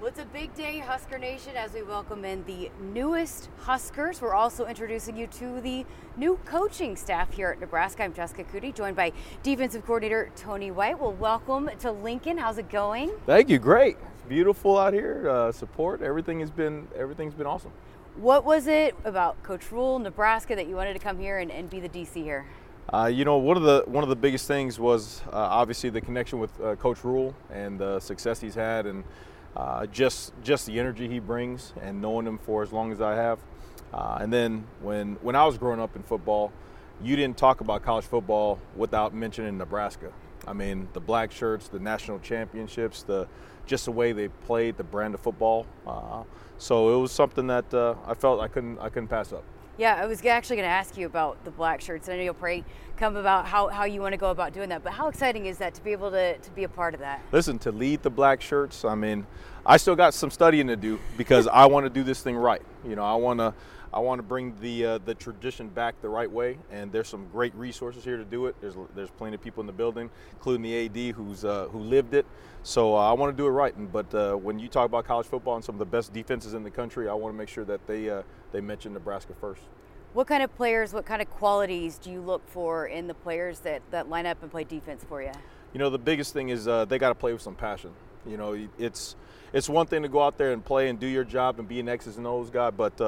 Well, it's a big day, Husker Nation, as we welcome in the newest Huskers. We're also introducing you to the new coaching staff here at Nebraska. I'm Jessica Coody, joined by defensive coordinator Tony White. Well, welcome to Lincoln. How's it going? Thank you. Great. It's beautiful out here. Uh, support. Everything has been everything's been awesome. What was it about Coach Rhule, Nebraska, that you wanted to come here and, and be the DC here? Uh, you know, one of the one of the biggest things was uh, obviously the connection with uh, Coach Rhule and the success he's had, and uh, just just the energy he brings and knowing him for as long as I have. Uh, and then when when I was growing up in football, you didn't talk about college football without mentioning Nebraska. I mean, the black shirts, the national championships, the just the way they played, the brand of football. Uh, so it was something that uh, I felt I couldn't I couldn't pass up. Yeah, I was actually going to ask you about the black shirts, and I know you'll probably come about how, how you want to go about doing that. But how exciting is that to be able to, to be a part of that? Listen, to lead the black shirts, I mean, I still got some studying to do because I want to do this thing right. You know, I want to I want to bring the uh, the tradition back the right way, and there's some great resources here to do it. There's there's plenty of people in the building, including the AD who's uh, who lived it. So uh, I want to do it right. And, but uh, when you talk about college football and some of the best defenses in the country, I want to make sure that they uh, they mention Nebraska first. What kind of players, what kind of qualities do you look for in the players that, that line up and play defense for you? You know, the biggest thing is uh, they got to play with some passion. You know, it's it's one thing to go out there and play and do your job and be an X's and O's guy, but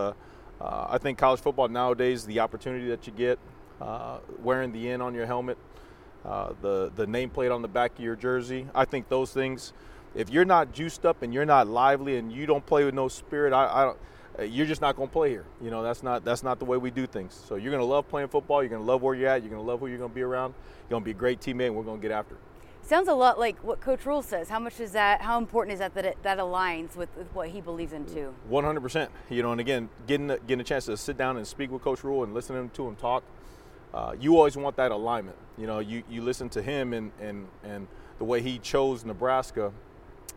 uh, I think college football nowadays, the opportunity that you get, uh, wearing the N on your helmet, uh, the the nameplate on the back of your jersey, I think those things. If you're not juiced up and you're not lively and you don't play with no spirit, I, I don't you're just not going to play here. You know, that's not that's not the way we do things. So you're going to love playing football. You're going to love where you're at. You're going to love who you're going to be around. You're going to be a great teammate, and we're going to get after it. Sounds a lot like what Coach Rhule says. How much is that? How important is that that it, that aligns with, with what he believes in too? 100 percent. You know, and again, getting getting a chance to sit down and speak with Coach Rhule and listening to him talk, uh, you always want that alignment. You know, you, you listen to him and and and the way he chose Nebraska.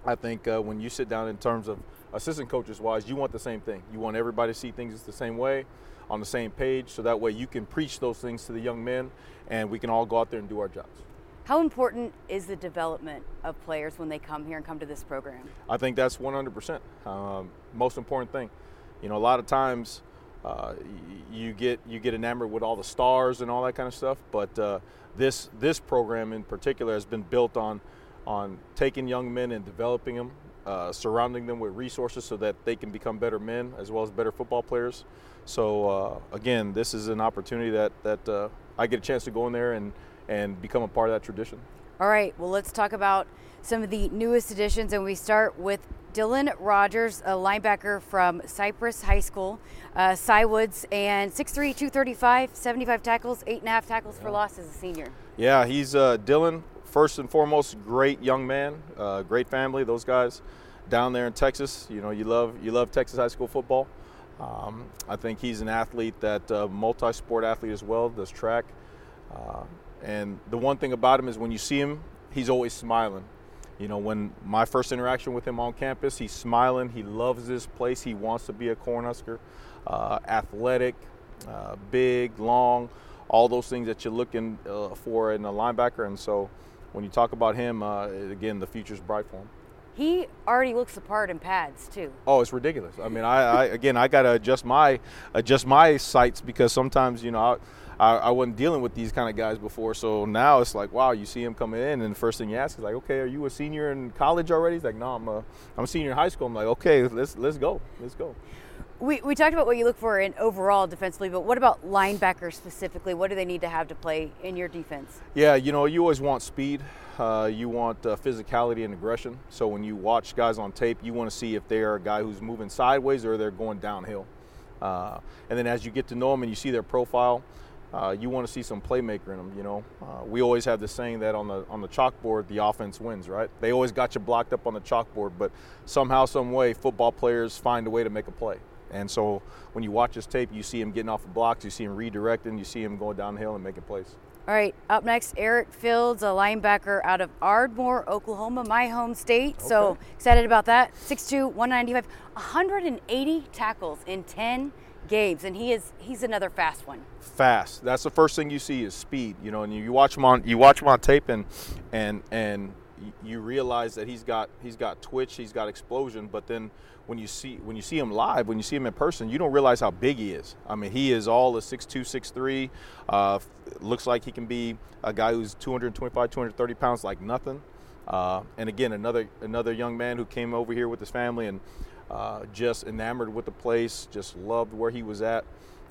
I think uh, when you sit down in terms of assistant coaches wise, you want the same thing. You want everybody to see things the same way, on the same page, so that way you can preach those things to the young men, and we can all go out there and do our jobs. How important is the development of players when they come here and come to this program? I think that's 100% um, most important thing. You know, a lot of times uh, you get you get enamored with all the stars and all that kind of stuff, but uh, this this program in particular has been built on on taking young men and developing them uh, surrounding them with resources so that they can become better men as well as better football players. So uh, again, this is an opportunity that that uh, I get a chance to go in there and and become a part of that tradition. All right. Well, let's talk about some of the newest additions, and we start with Dylan Rogers, a linebacker from Cypress High School, uh, Cy Woods, and 6'3", 235, 75 tackles, eight and a half tackles for loss as a senior. Yeah, he's uh, Dylan first and foremost, great young man, uh, great family. Those guys down there in Texas, you know, you love you love Texas high school football. Um, I think he's an athlete that uh, multi-sport athlete as well, does track. Uh, and the one thing about him is when you see him, he's always smiling. You know, when my first interaction with him on campus, he's smiling. He loves this place. He wants to be a Cornhusker. Uh, athletic, uh, big, long, all those things that you're looking uh, for in a linebacker. And so when you talk about him, uh, again, the future's bright for him. He already looks the part in pads too. Oh, it's ridiculous. I mean, I, I again, I gotta adjust my adjust my sights because sometimes you know I, I, I, wasn't dealing with these kind of guys before. So now it's like, wow, you see him coming in, and the first thing you ask is like, okay, are you a senior in college already? He's like, no, I'm a I'm a senior in high school. I'm like, okay, let's let's go, let's go. We, we talked about what you look for in overall defensively, but what about linebackers specifically? What do they need to have to play in your defense? Yeah, you know, you always want speed. Uh, you want uh, physicality and aggression. So when you watch guys on tape, you want to see if they are a guy who's moving sideways or they're going downhill. Uh, and then as you get to know them and you see their profile, uh, you want to see some playmaker in them. You know, uh, we always have this saying that on the on the chalkboard, the offense wins. Right? They always got you blocked up on the chalkboard, but somehow, some way, football players find a way to make a play. And so when you watch this tape, you see him getting off the blocks, you see him redirecting, you see him going downhill and making plays. All right, up next, Eric Fields, a linebacker out of Ardmore, Oklahoma, my home state. Okay. So excited about that. 6'2, 195, 180 tackles in 10 games, and he is he's another fast one. Fast. That's the first thing you see is speed. You know, and you, you watch him on you watch him on tape, and and and you realize that he's got he's got twitch, he's got explosion, but then when you see when you see him live, when you see him in person, you don't realize how big he is. I mean, he is all a 6'2", 6'3". Uh, looks like he can be a guy who's 225, 230 pounds like nothing. Uh, and again, another another young man who came over here with his family and uh, just enamored with the place, just loved where he was at.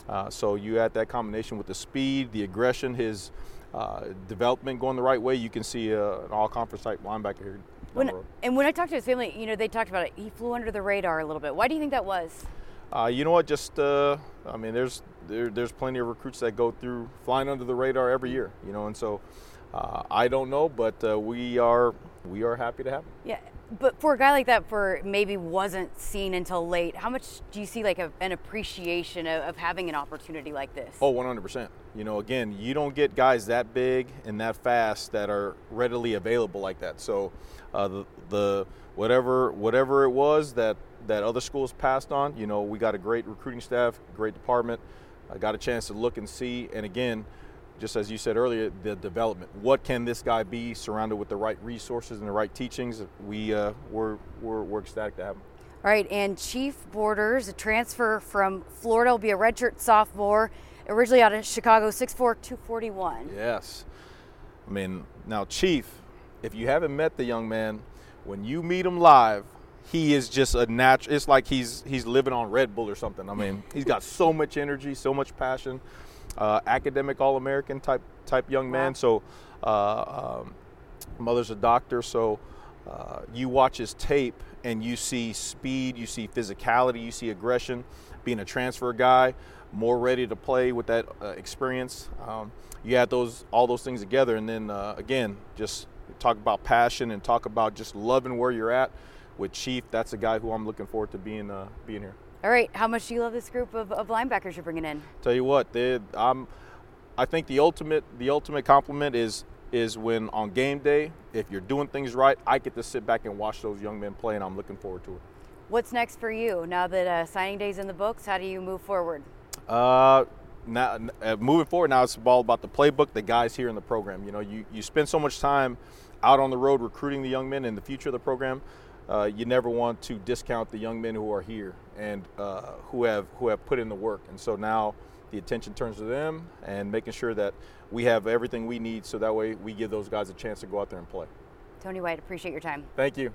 Uh, so you add that combination with the speed, the aggression, his uh, development going the right way, you can see uh, an all-conference type linebacker here. When, and when I talked to his family, you know, they talked about it. He flew under the radar a little bit. Why do you think that was? Uh, you know what? Just uh, I mean, there's there, there's plenty of recruits that go through flying under the radar every year. You know, and so uh, I don't know, but uh, we are we are happy to have him. Yeah, but for a guy like that, for maybe wasn't seen until late, how much do you see like a, an appreciation of, of, having an opportunity like this? Oh, 100%. You know, again, you don't get guys that big and that fast that are readily available like that. So, uh, the, the whatever whatever it was that that other schools passed on, you know, we got a great recruiting staff, great department. I got a chance to look and see, and again, just as you said earlier, the development. What can this guy be surrounded with the right resources and the right teachings? We, uh, we're, we're, we're ecstatic to have him. All right, and Chief Borders, a transfer from Florida, will be a redshirt sophomore, originally out of Chicago, 6'4", 241. Yes. I mean, now, Chief, if you haven't met the young man, when you meet him live, he is just a natural. It's like he's he's living on Red Bull or something. I mean, he's got so much energy, so much passion uh, academic All-American type type young man. Wow. So, uh, um, mother's a doctor, so uh, you watch his tape and you see speed, you see physicality, you see aggression. Being a transfer guy, more ready to play with that uh, experience. Um, you add those all those things together, and then uh, again, just talk about passion and talk about just loving where you're at. With Chief, that's a guy who I'm looking forward to being uh, being here. All right, how much do you love this group of, of linebackers you're bringing in? Tell you what, I'm, I think the ultimate the ultimate compliment is is when on game day, if you're doing things right, I get to sit back and watch those young men play, and I'm looking forward to it. What's next for you now that uh, signing day's in the books? How do you move forward? Uh, now uh, moving forward, now it's all about the playbook, the guys here in the program. You know, you you spend so much time out on the road recruiting the young men in the future of the program uh, you never want to discount the young men who are here and uh, who have who have put in the work. And so now the attention turns to them and making sure that we have everything we need so that way we give those guys a chance to go out there and play. Tony White, appreciate your time. Thank you.